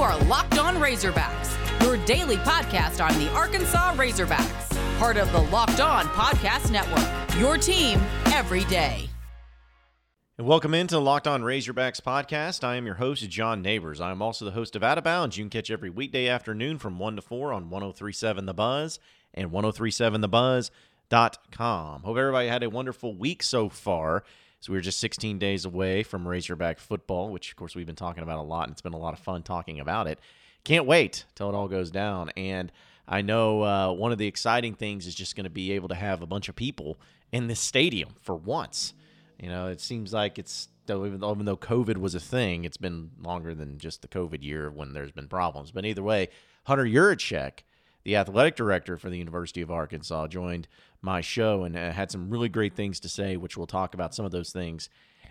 You are Locked On Razorbacks, your daily podcast on the Arkansas Razorbacks, part of the Locked On Podcast Network. Your team every day. And welcome into the Locked On Razorbacks podcast. I am your host, John Neighbors. I am also the host of Out of Bounds. You can catch every weekday afternoon from 1 to 4 on 1037 The Buzz and 1037thebuzz.com. Hope everybody had a wonderful week so far. So we're just 16 days away from Razorback football, which of course we've been talking about a lot, and it's been a lot of fun talking about it. Can't wait till it all goes down. And I know uh, one of the exciting things is just going to be able to have a bunch of people in this stadium for once. You know, it seems like it's though even, even though COVID was a thing, it's been longer than just the COVID year when there's been problems. But either way, Hunter Yurachek, the athletic director for the University of Arkansas, joined my show and uh, had some really great things to say, which we'll talk about some of those things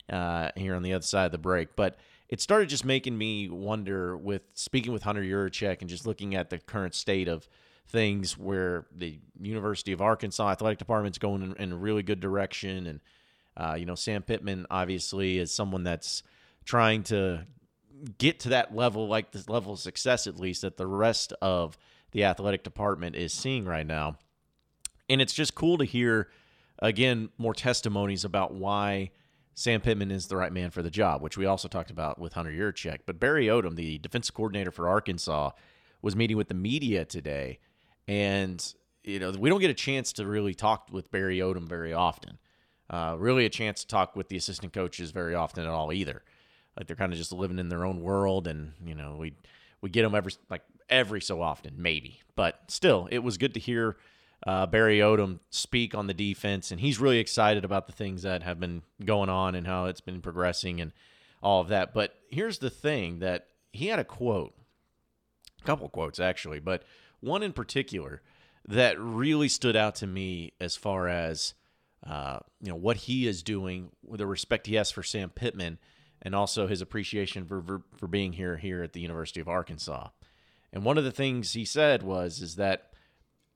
uh, here on the other side of the break. But it started just making me wonder with speaking with Hunter Yurachek and just looking at the current state of things where the University of Arkansas athletic department's going in, in a really good direction. And, uh, you know, Sam Pittman obviously is someone that's trying to get to that level, like this level of success at least, that the rest of the athletic department is seeing right now and it's just cool to hear again more testimonies about why Sam Pittman is the right man for the job, which we also talked about with Hunter Yurachek. But Barry Odom, the defensive coordinator for Arkansas, was meeting with the media today, and you know we don't get a chance to really talk with Barry Odom very often. Uh, really, a chance to talk with the assistant coaches very often at all either. Like they're kind of just living in their own world, and you know we we get them every like every so often, maybe. But still, it was good to hear uh, Barry Odom speak on the defense, and he's really excited about the things that have been going on and how it's been progressing and all of that. But here's the thing that he had a quote, a couple quotes actually, but one in particular that really stood out to me as far as uh, you know what he is doing with the respect he has for Sam Pittman and also his appreciation for, for for being here here at the University of Arkansas. And one of the things he said was is that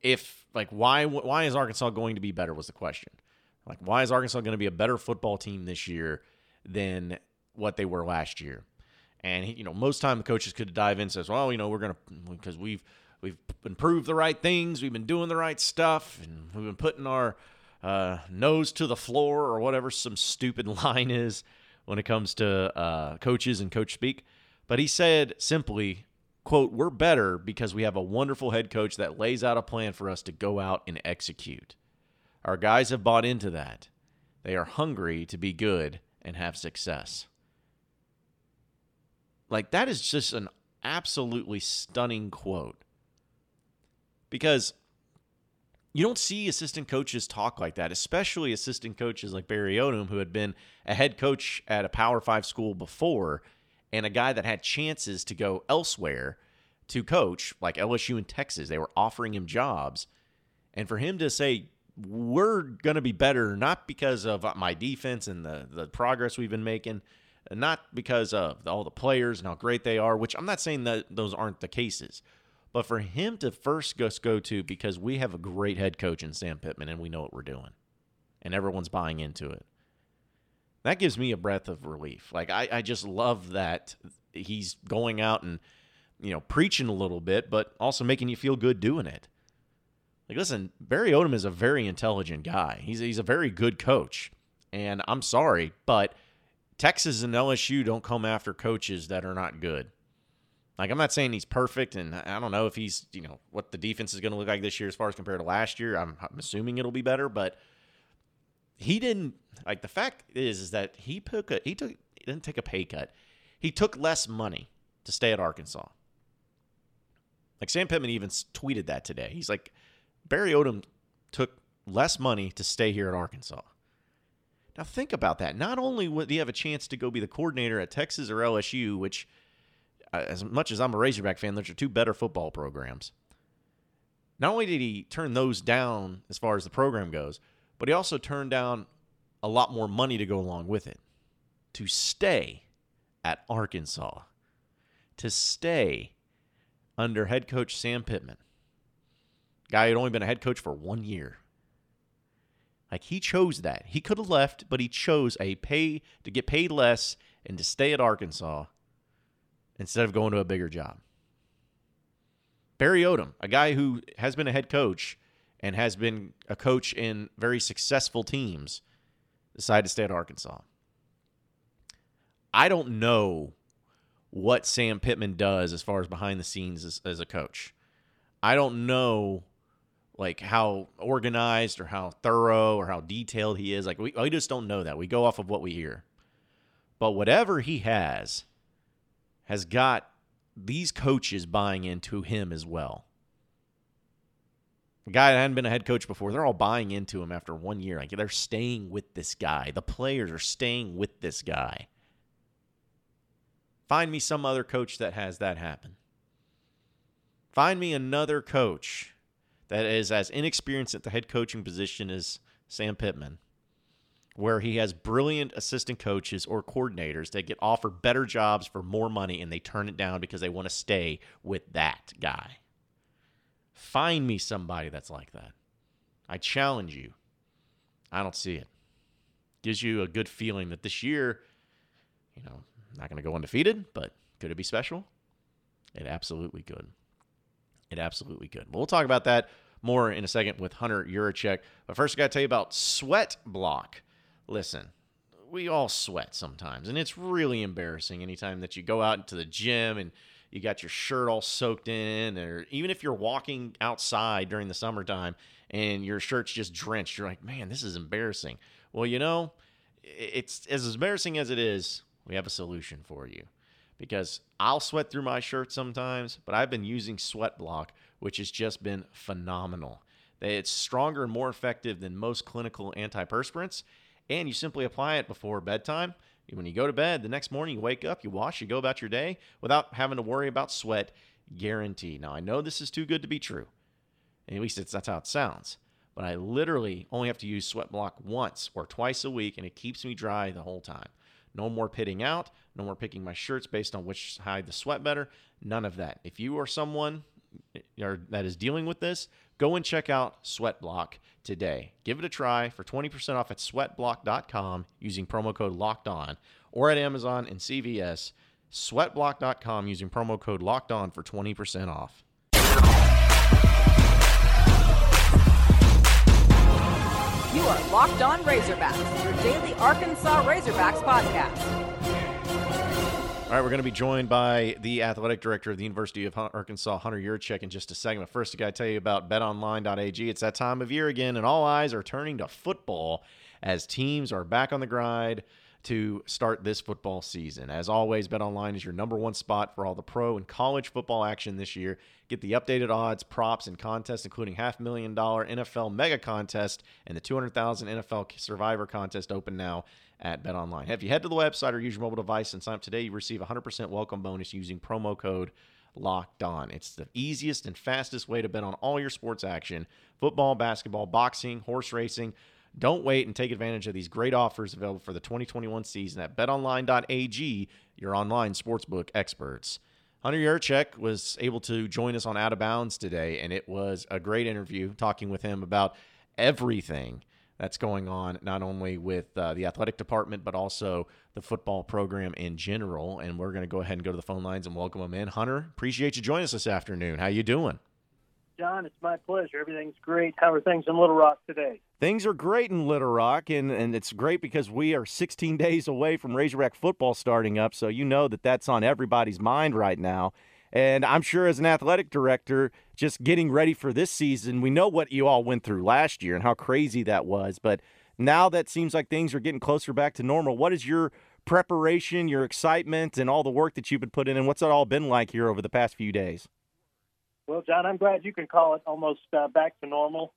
if like why why is Arkansas going to be better was the question. Like why is Arkansas going to be a better football team this year than what they were last year? And you know, most time the coaches could dive in and says, "Well, you know, we're going to because we've we've improved the right things, we've been doing the right stuff, and we've been putting our uh, nose to the floor or whatever some stupid line is when it comes to uh, coaches and coach speak." But he said simply, quote, we're better because we have a wonderful head coach that lays out a plan for us to go out and execute. Our guys have bought into that. They are hungry to be good and have success. Like, that is just an absolutely stunning quote. Because you don't see assistant coaches talk like that, especially assistant coaches like Barry Odom, who had been a head coach at a Power Five school before and a guy that had chances to go elsewhere to coach, like LSU in Texas. They were offering him jobs. And for him to say, we're going to be better, not because of my defense and the, the progress we've been making, not because of all the players and how great they are, which I'm not saying that those aren't the cases. But for him to first just go to because we have a great head coach in Sam Pittman and we know what we're doing, and everyone's buying into it that gives me a breath of relief. Like I, I just love that he's going out and you know preaching a little bit, but also making you feel good doing it. Like listen, Barry Odom is a very intelligent guy. He's he's a very good coach, and I'm sorry, but Texas and LSU don't come after coaches that are not good. Like I'm not saying he's perfect, and I don't know if he's you know what the defense is going to look like this year as far as compared to last year. I'm, I'm assuming it'll be better, but he didn't like the fact is is that he took a he took he didn't take a pay cut. He took less money to stay at Arkansas. Like Sam Pittman even tweeted that today. He's like Barry Odom took less money to stay here at Arkansas. Now think about that. Not only would he have a chance to go be the coordinator at Texas or LSU, which uh, as much as I'm a Razorback fan, those are two better football programs. Not only did he turn those down as far as the program goes, but he also turned down a lot more money to go along with it to stay at Arkansas, to stay under head coach Sam Pittman, guy had only been a head coach for one year. Like he chose that. He could have left, but he chose a pay to get paid less and to stay at Arkansas instead of going to a bigger job. Barry Odom, a guy who has been a head coach and has been a coach in very successful teams, decided to stay at Arkansas. I don't know what Sam Pittman does as far as behind the scenes as, as a coach. I don't know like how organized or how thorough or how detailed he is. Like we, we just don't know that. We go off of what we hear. But whatever he has has got these coaches buying into him as well. A guy that hadn't been a head coach before, they're all buying into him after one year. Like they're staying with this guy. The players are staying with this guy. Find me some other coach that has that happen. Find me another coach that is as inexperienced at the head coaching position as Sam Pittman, where he has brilliant assistant coaches or coordinators that get offered better jobs for more money and they turn it down because they want to stay with that guy. Find me somebody that's like that. I challenge you. I don't see it. Gives you a good feeling that this year, you know, not going to go undefeated, but could it be special? It absolutely could. It absolutely could. But we'll talk about that more in a second with Hunter Yurachek. But first, I got to tell you about Sweat Block. Listen, we all sweat sometimes, and it's really embarrassing anytime that you go out into the gym and you got your shirt all soaked in, or even if you're walking outside during the summertime and your shirt's just drenched, you're like, man, this is embarrassing. Well, you know, it's as embarrassing as it is, we have a solution for you because I'll sweat through my shirt sometimes, but I've been using Sweat Block, which has just been phenomenal. It's stronger and more effective than most clinical antiperspirants, and you simply apply it before bedtime. When you go to bed, the next morning you wake up, you wash, you go about your day without having to worry about sweat. Guarantee. Now I know this is too good to be true. At least that's how it sounds. But I literally only have to use Sweat Block once or twice a week, and it keeps me dry the whole time. No more pitting out. No more picking my shirts based on which side the sweat better. None of that. If you are someone eh, that is dealing with this, go and check out Sweatblock today. Give it a try for 20% off at sweatblock.com using promo code locked on or at Amazon and CVS. Sweatblock.com using promo code locked on for 20% off. You are Locked On Razorbacks, your daily Arkansas Razorbacks podcast. All right, we're going to be joined by the athletic director of the University of Arkansas, Hunter Yurachek, in just a second. But first, I got to tell you about betonline.ag. It's that time of year again, and all eyes are turning to football as teams are back on the grind to start this football season. As always, BetOnline is your number one spot for all the pro and college football action this year. Get the updated odds, props, and contests, including half million dollar NFL mega contest and the 200,000 NFL Survivor contest open now at BetOnline. If you head to the website or use your mobile device and sign up today, you receive a 100% welcome bonus using promo code locked on. It's the easiest and fastest way to bet on all your sports action football, basketball, boxing, horse racing don't wait and take advantage of these great offers available for the 2021 season at betonline.ag, your online sportsbook experts. Hunter Yurachek was able to join us on Out of Bounds today, and it was a great interview talking with him about everything that's going on, not only with uh, the athletic department, but also the football program in general. And we're going to go ahead and go to the phone lines and welcome him in. Hunter, appreciate you joining us this afternoon. How you doing? John, it's my pleasure. Everything's great. How are things in Little Rock today? Things are great in Little Rock, and, and it's great because we are 16 days away from Razorback football starting up, so you know that that's on everybody's mind right now. And I'm sure as an athletic director, just getting ready for this season, we know what you all went through last year and how crazy that was. But now that seems like things are getting closer back to normal. What is your preparation, your excitement, and all the work that you've been putting in? and What's it all been like here over the past few days? Well, John, I'm glad you can call it almost uh, back to normal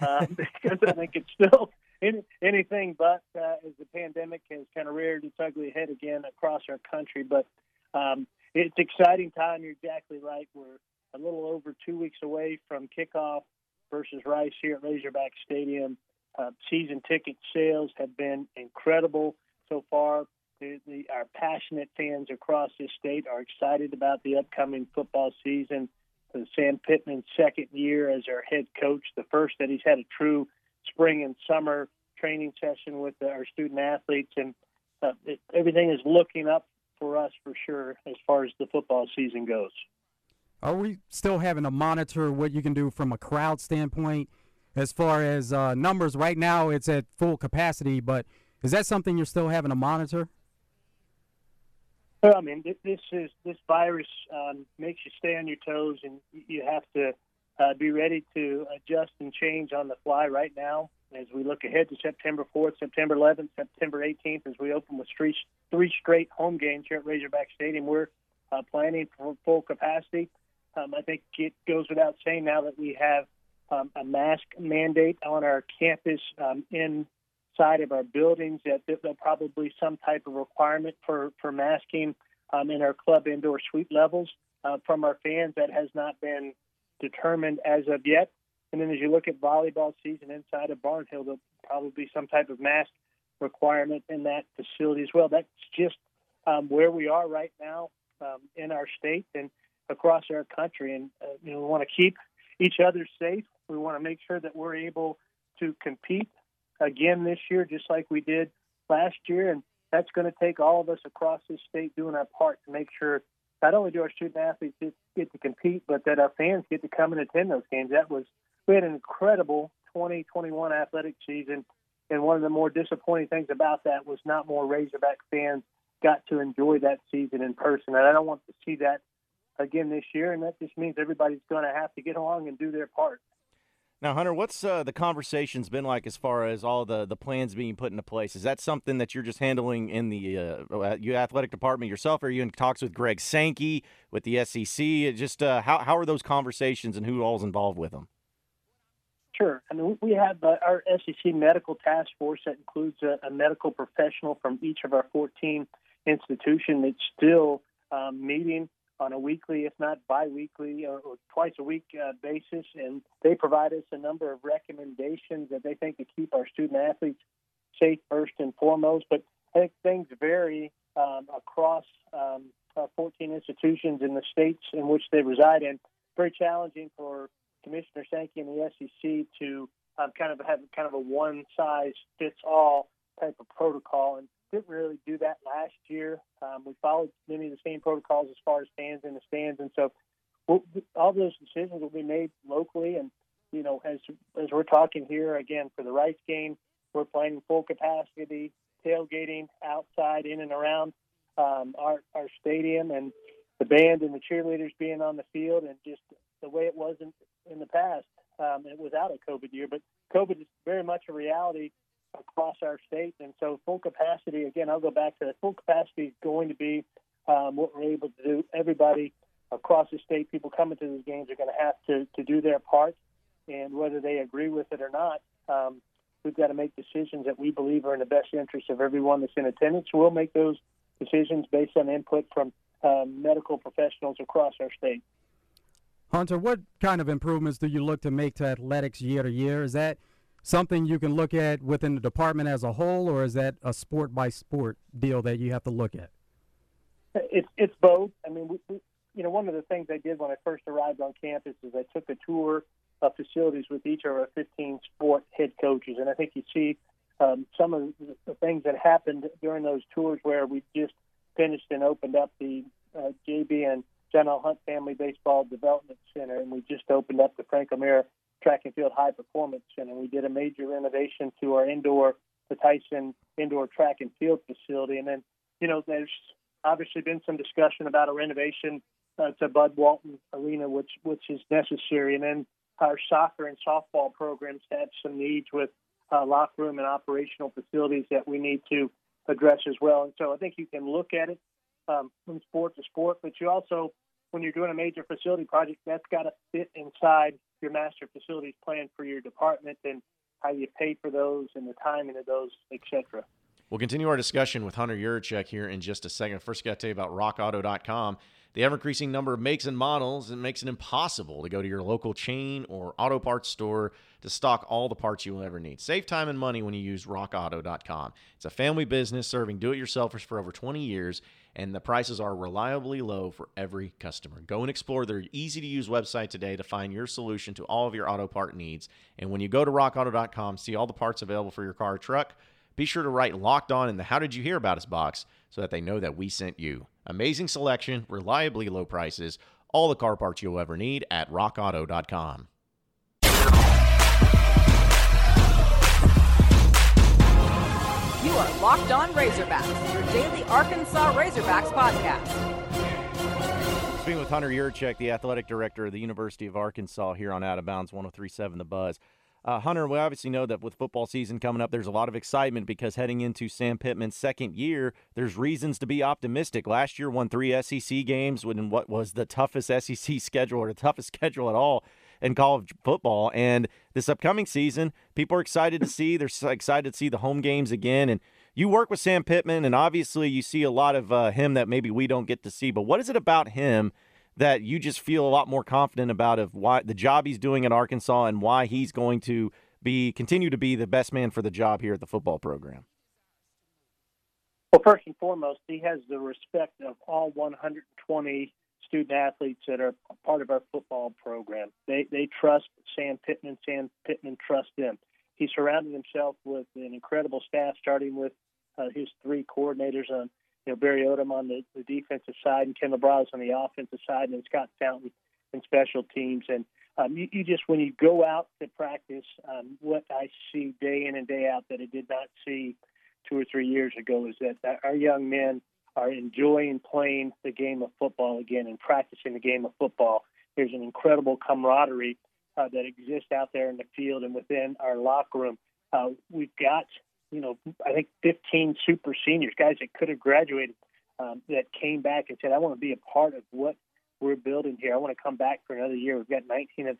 uh, because I think it's still any, anything but uh, as the pandemic has kind of reared its ugly head again across our country. But um, it's exciting time. You're exactly right. We're a little over two weeks away from kickoff versus Rice here at Razorback Stadium. Uh, season ticket sales have been incredible so far. The, the, our passionate fans across this state are excited about the upcoming football season. Sam Pittman's second year as our head coach, the first that he's had a true spring and summer training session with our student athletes, and uh, it, everything is looking up for us for sure as far as the football season goes. Are we still having to monitor what you can do from a crowd standpoint as far as uh, numbers? Right now, it's at full capacity, but is that something you're still having to monitor? Well, I mean, this is this virus um, makes you stay on your toes, and you have to uh, be ready to adjust and change on the fly. Right now, as we look ahead to September 4th, September 11th, September 18th, as we open with three three straight home games here at Razorback Stadium, we're uh, planning for full capacity. Um, I think it goes without saying now that we have um, a mask mandate on our campus um, inside of our buildings that there'll probably some type of requirement for, for masking um, in our club indoor suite levels uh, from our fans. That has not been determined as of yet. And then as you look at volleyball season inside of Barnhill, there'll probably be some type of mask requirement in that facility as well. That's just um, where we are right now um, in our state. And across our country. And uh, you know, we want to keep each other safe. We want to make sure that we're able to compete again this year, just like we did last year. And that's going to take all of us across this state doing our part to make sure not only do our student athletes get to compete, but that our fans get to come and attend those games. That was we had an incredible 2021 athletic season, and one of the more disappointing things about that was not more Razorback fans got to enjoy that season in person. And I don't want to see that again this year, and that just means everybody's going to have to get along and do their part. Now, Hunter, what's uh, the conversations been like as far as all the, the plans being put into place? Is that something that you're just handling in the uh, your athletic department yourself? Or are you in talks with Greg Sankey with the SEC? Just uh, how how are those conversations and who all's involved with them? Sure. I mean, we have uh, our SEC medical task force that includes a, a, medical professional from each of our 14 institutions. It's still um, meeting on a weekly, if not biweekly or, or twice a week uh, basis, and they provide us a number of recommendations that they think to keep our student athletes safe first and foremost. But I think things vary um, across um, 14 institutions in the states in which they reside in. Very challenging for Commissioner Sankey and the SEC to um, kind of have kind of a one size fits all type of protocol. And didn't really do that last year. Um, we followed many of the same protocols as far as fans in the stands, and so we'll, all those decisions will be made locally. And you know, as as we're talking here again for the Rice game, we're playing full capacity, tailgating outside, in and around um, our our stadium, and the band and the cheerleaders being on the field, and just the way it was in, in the past. Um, it was out a COVID year, but COVID is very much a reality across our state. And so, full capacity, again, I'll go back to that. Full capacity is going to be um, what we're able to do. Everybody across the state, people coming to these games are going to have to, to do their part. And whether they agree with it or not, um, we've got to make decisions that we believe are in the best interest of everyone that's in attendance. We'll make those decisions based on input from um, medical professionals across our state. Hunter, what kind of improvements do you look to make to athletics year to year? Is that something you can look at within the department as a whole, or is that a sport by sport deal that you have to look at? It's it's both. I mean, we, we, you know, one of the things I did when I first arrived on campus is I took a tour of facilities with each of our 15 sport head coaches, and I think you see um, some of the things that happened during those tours where we just finished and opened up the uh, JB and Johnelle Hunt Family Baseball Development Center, and we just opened up the Frank O'Mara Track and Field High Performance Center. We did a major renovation to our indoor, the Tyson Indoor Track and Field facility. And then, you know, there's obviously been some discussion about a renovation uh, to Bud Walton Arena, which which is necessary. And then our soccer and softball programs have some needs with uh, locker room and operational facilities that we need to address as well. And so I think you can look at it um, from sport to sport, but you also, when you're doing a major facility project, that's got to fit inside your master facilities plan for your department and how you pay for those and the timing of those, etc. We'll continue our discussion with Hunter Yurachek here in just a second. First, got to tell you about RockAuto.com. The ever increasing number of makes and models it makes it impossible to go to your local chain or auto parts store to stock all the parts you will ever need. Save time and money when you use RockAuto.com. It's a family business serving do-it-yourselfers for over 20 years and the prices are reliably low for every customer. Go and explore their easy to use website today to find your solution to all of your auto part needs. And when you go to rockauto.com, see all the parts available for your car or truck. Be sure to write locked on in the How Did You Hear About Us box so that they know that we sent you. Amazing selection, reliably low prices, all the car parts you'll ever need at rockauto.com. You are Locked On Razorbacks, your daily Arkansas Razorbacks podcast. Speaking with Hunter Yurachek, the athletic director of the University of Arkansas, here on Out of Bounds 1037 The Buzz. Uh, Hunter, we obviously know that with football season coming up, there's a lot of excitement because heading into Sam Pittman's second year, there's reasons to be optimistic. Last year, won three SEC games in what was the toughest SEC schedule or the toughest schedule at all in college football. And this upcoming season, people are excited to see. They're excited to see the home games again. And you work with Sam Pittman, and obviously you see a lot of uh, him that maybe we don't get to see. But what is it about him that you just feel a lot more confident about of why the job he's doing at Arkansas and why he's going to be continue to be the best man for the job here at the football program? Well, first and foremost, he has the respect of all 120 student athletes that are part of our football program. They they trust Sam Pittman. Sam Pittman trusts them. He surrounded himself with an incredible staff, starting with uh, his three coordinators on you know Barry Odom on the, the defensive side and Kendall Briles on the offensive side, and Scott Fountain in special teams. And um, you, you just when you go out to practice, um, what I see day in and day out that I did not see two or three years ago is that, that our young men are enjoying playing the game of football again and practicing the game of football. There's an incredible camaraderie uh, that exists out there in the field and within our locker room. Uh, we've got, you know, I think 15 super seniors, guys that could have graduated, um, that came back and said, "I want to be a part of what we're building here. I want to come back for another year." We've got 19 of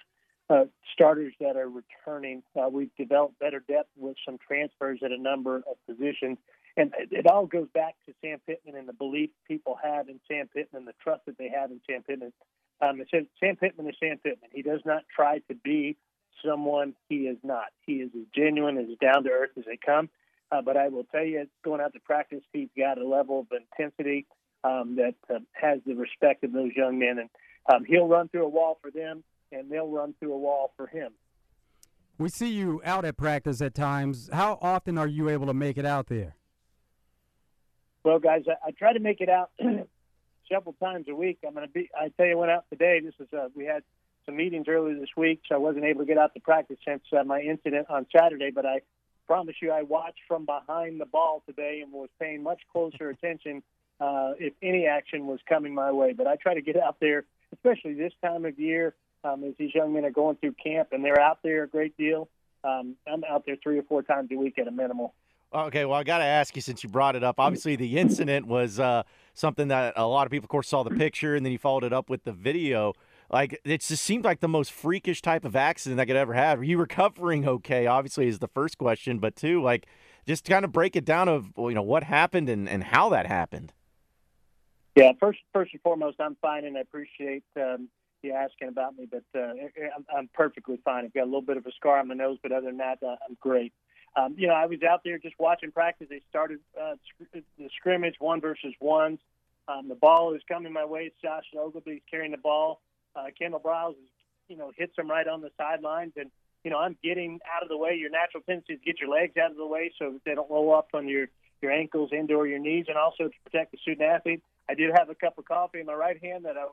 uh, starters that are returning. Uh, we've developed better depth with some transfers at a number of positions and it all goes back to Sam Pittman and the belief people have in Sam Pittman, the trust that they have in Sam Pittman. Um, said Sam Pittman is Sam Pittman. He does not try to be someone he is not. He is as genuine, as down to earth as they come. Uh, but I will tell you, going out to practice, he's got a level of intensity um, that uh, has the respect of those young men, and um, he'll run through a wall for them, and they'll run through a wall for him. We see you out at practice at times. How often are you able to make it out there? Well, guys, I, I try to make it out several times a week. I'm going to be. I tell you, I went out today. This is uh, we had some meetings earlier this week, so I wasn't able to get out to practice since uh, my incident on Saturday. But I promise you, I watched from behind the ball today and was paying much closer attention uh, if any action was coming my way. But I try to get out there, especially this time of year, um, as these young men are going through camp and they're out there a great deal. Um, I'm out there three or four times a week at a minimal. Okay, well, I got to ask you since you brought it up. Obviously, the incident was uh, something that a lot of people, of course, saw the picture and then you followed it up with the video. Like, it just seemed like the most freakish type of accident I could ever have. Are you recovering okay? Obviously, is the first question, but two, like, just kind of break it down of you know what happened and, and how that happened. Yeah, first first and foremost, I'm fine, and I appreciate um, you asking about me. But uh, I'm, I'm perfectly fine. I've got a little bit of a scar on my nose, but other than that, uh, I'm great um, you know, I was out there just watching practice. They started uh, the scrimmage one versus ones. Um, the ball is coming my way. It's Josh Ogleby carrying the ball. Uh, Kendall is, you know, hits him right on the sidelines, and you know, I'm getting out of the way. Your natural tendency is get your legs out of the way so that they don't roll up on your your ankles and or your knees, and also to protect the student athlete. I did have a cup of coffee in my right hand that I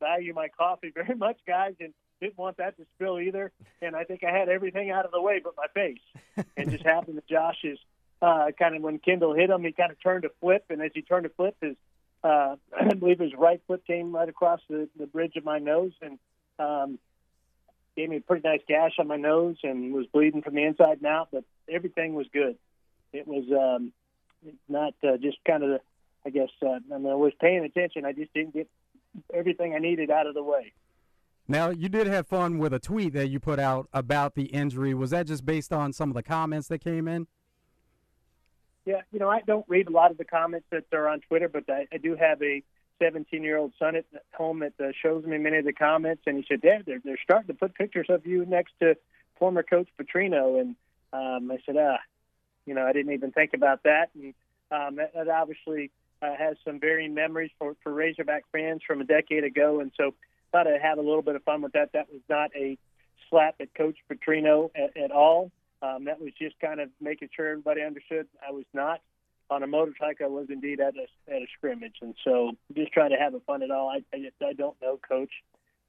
value my coffee very much, guys, and didn't want that to spill either. And I think I had everything out of the way but my face. and just happened to Josh's uh, kind of when Kendall hit him, he kind of turned to flip, and as he turned to flip, his uh, I believe his right foot came right across the, the bridge of my nose and um, gave me a pretty nice gash on my nose and was bleeding from the inside and out. But everything was good. It was um, not uh, just kind of the, I guess uh, I, mean, I was paying attention. I just didn't get everything I needed out of the way. Now, you did have fun with a tweet that you put out about the injury. Was that just based on some of the comments that came in? Yeah, you know, I don't read a lot of the comments that are on Twitter, but I, I do have a 17 year old son at home that uh, shows me many of the comments, and he said, Dad, they're, they're starting to put pictures of you next to former coach Petrino. And um, I said, ah, you know, I didn't even think about that. And um, that, that obviously uh, has some varying memories for, for Razorback fans from a decade ago. And so thought I'd have a little bit of fun with that. That was not a slap at Coach Petrino at, at all. Um, that was just kind of making sure everybody understood I was not on a motorcycle I was indeed at a at a scrimmage, and so just trying to have a fun at all. I I, I don't know Coach,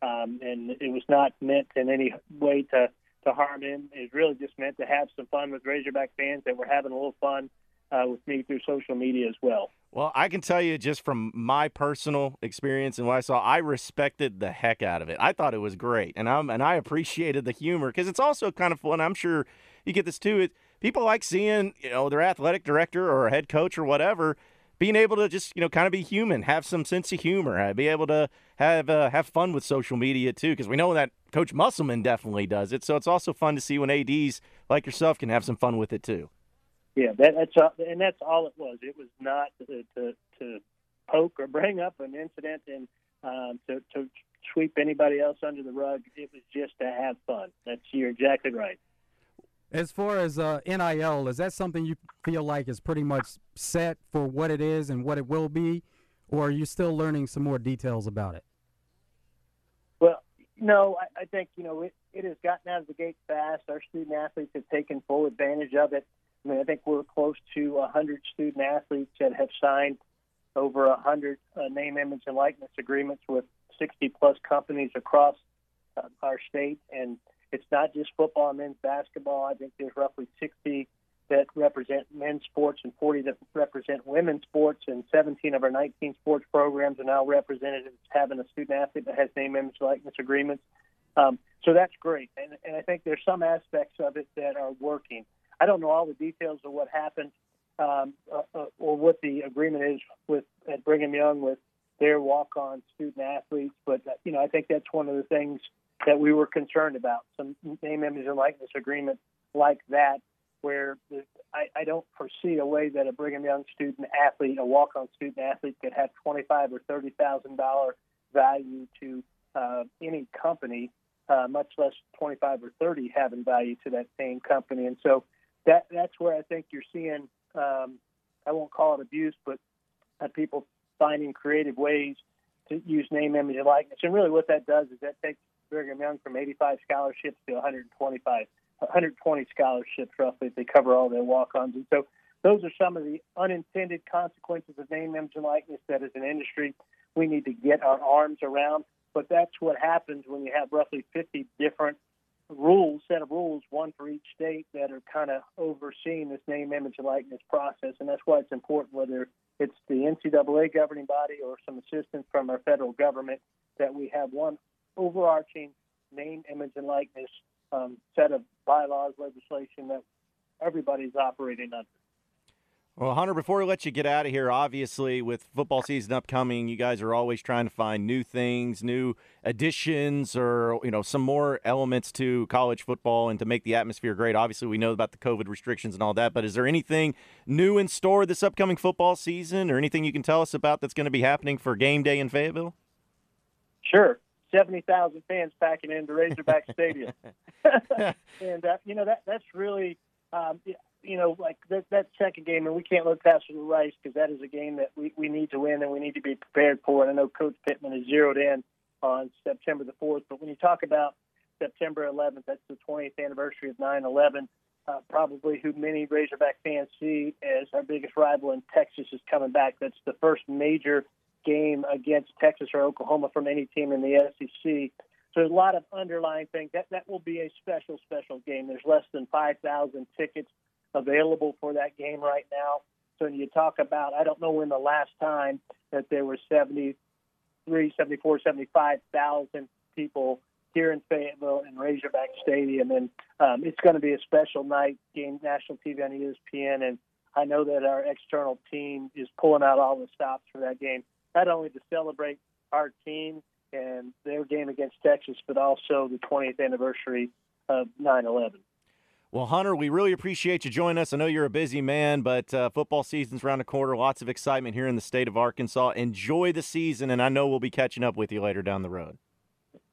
um, and it was not meant in any way to to harm him. It was really just meant to have some fun with Razorback fans that were having a little fun uh, with me through social media as well. Well, I can tell you just from my personal experience and what I saw, I respected the heck out of it. I thought it was great, and I'm and I appreciated the humor because it's also kind of fun. I'm sure you get this too. It, people like seeing you know their athletic director or head coach or whatever being able to just you know kind of be human, have some sense of humor, be able to have uh, have fun with social media too, because we know that Coach Musselman definitely does it. So it's also fun to see when ads like yourself can have some fun with it too. Yeah, that, that's uh, and that's all it was. It was not to, to, to poke or bring up an incident and um, to, to sweep anybody else under the rug. It was just to have fun. That's you're exactly right. As far as uh, NIL, is that something you feel like is pretty much set for what it is and what it will be, or are you still learning some more details about it? Well, no, I, I think you know it, it has gotten out of the gate fast. Our student athletes have taken full advantage of it. I mean, I think we're close to 100 student athletes that have signed over 100 uh, name, image, and likeness agreements with 60 plus companies across uh, our state. And it's not just football and men's basketball. I think there's roughly 60 that represent men's sports and 40 that represent women's sports. And 17 of our 19 sports programs are now represented as having a student athlete that has name, image, and likeness agreements. Um, so that's great. And, and I think there's some aspects of it that are working. I don't know all the details of what happened um, uh, uh, or what the agreement is with at Brigham Young with their walk-on student athletes, but uh, you know I think that's one of the things that we were concerned about. Some name, image, and likeness agreement like that, where the, I, I don't foresee a way that a Brigham Young student athlete, a walk-on student athlete, could have twenty-five or thirty thousand dollar value to uh, any company, uh, much less twenty-five or thirty having value to that same company. And so that that's where I think you're seeing. Um, I won't call it abuse, but uh, people finding creative ways to use name, image, and likeness. And really, what that does is that takes Brigham Young from 85 scholarships to 125, 120 scholarships roughly if they cover all their walk-ons. And so, those are some of the unintended consequences of name, image, and likeness that, as an industry, we need to get our arms around. But that's what happens when you have roughly 50 different rules, set of rules, one for each state that are kind of overseeing this name, image, and likeness process. And that's why it's important, whether it's the NCAA governing body or some assistance from our federal government, that we have one overarching name, image, and likeness um, set of bylaws, legislation that everybody's operating under. Well, Hunter, before we let you get out of here, obviously with football season upcoming, you guys are always trying to find new things, new additions, or you know some more elements to college football and to make the atmosphere great. Obviously, we know about the COVID restrictions and all that, but is there anything new in store this upcoming football season, or anything you can tell us about that's going to be happening for game day in Fayetteville? Sure, seventy thousand fans packing into Razorback Stadium, and uh, you know that that's really. Um, you know, like that, that second game, and we can't look past the Rice because that is a game that we, we need to win and we need to be prepared for. And I know Coach Pittman is zeroed in on September the 4th. But when you talk about September 11th, that's the 20th anniversary of 9 11. Uh, probably who many Razorback fans see as our biggest rival in Texas is coming back. That's the first major game against Texas or Oklahoma from any team in the SEC. So there's a lot of underlying things. That that will be a special, special game. There's less than 5,000 tickets available for that game right now. So when you talk about, I don't know when the last time that there were 73, 74, 75,000 people here in Fayetteville in Razorback Stadium, and um, it's going to be a special night, game national TV on ESPN, and I know that our external team is pulling out all the stops for that game, not only to celebrate our team and their game against Texas, but also the 20th anniversary of 9/11. Well, Hunter, we really appreciate you joining us. I know you're a busy man, but uh, football season's around the corner. Lots of excitement here in the state of Arkansas. Enjoy the season, and I know we'll be catching up with you later down the road.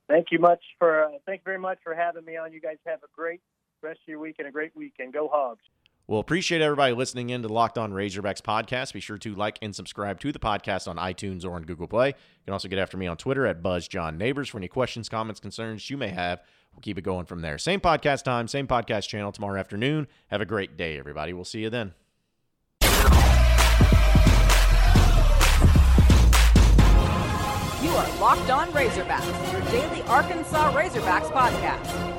Thank you much for uh, thank you very much for having me on. You guys have a great rest of your week and a great weekend. Go Hogs! Well, appreciate everybody listening in to the Locked On Razorbacks podcast. Be sure to like and subscribe to the podcast on iTunes or on Google Play. You can also get after me on Twitter at BuzzJohnNeighbors for any questions, comments, concerns you may have. We'll keep it going from there. Same podcast time, same podcast channel tomorrow afternoon. Have a great day, everybody. We'll see you then. You are Locked On Razorbacks, your daily Arkansas Razorbacks podcast.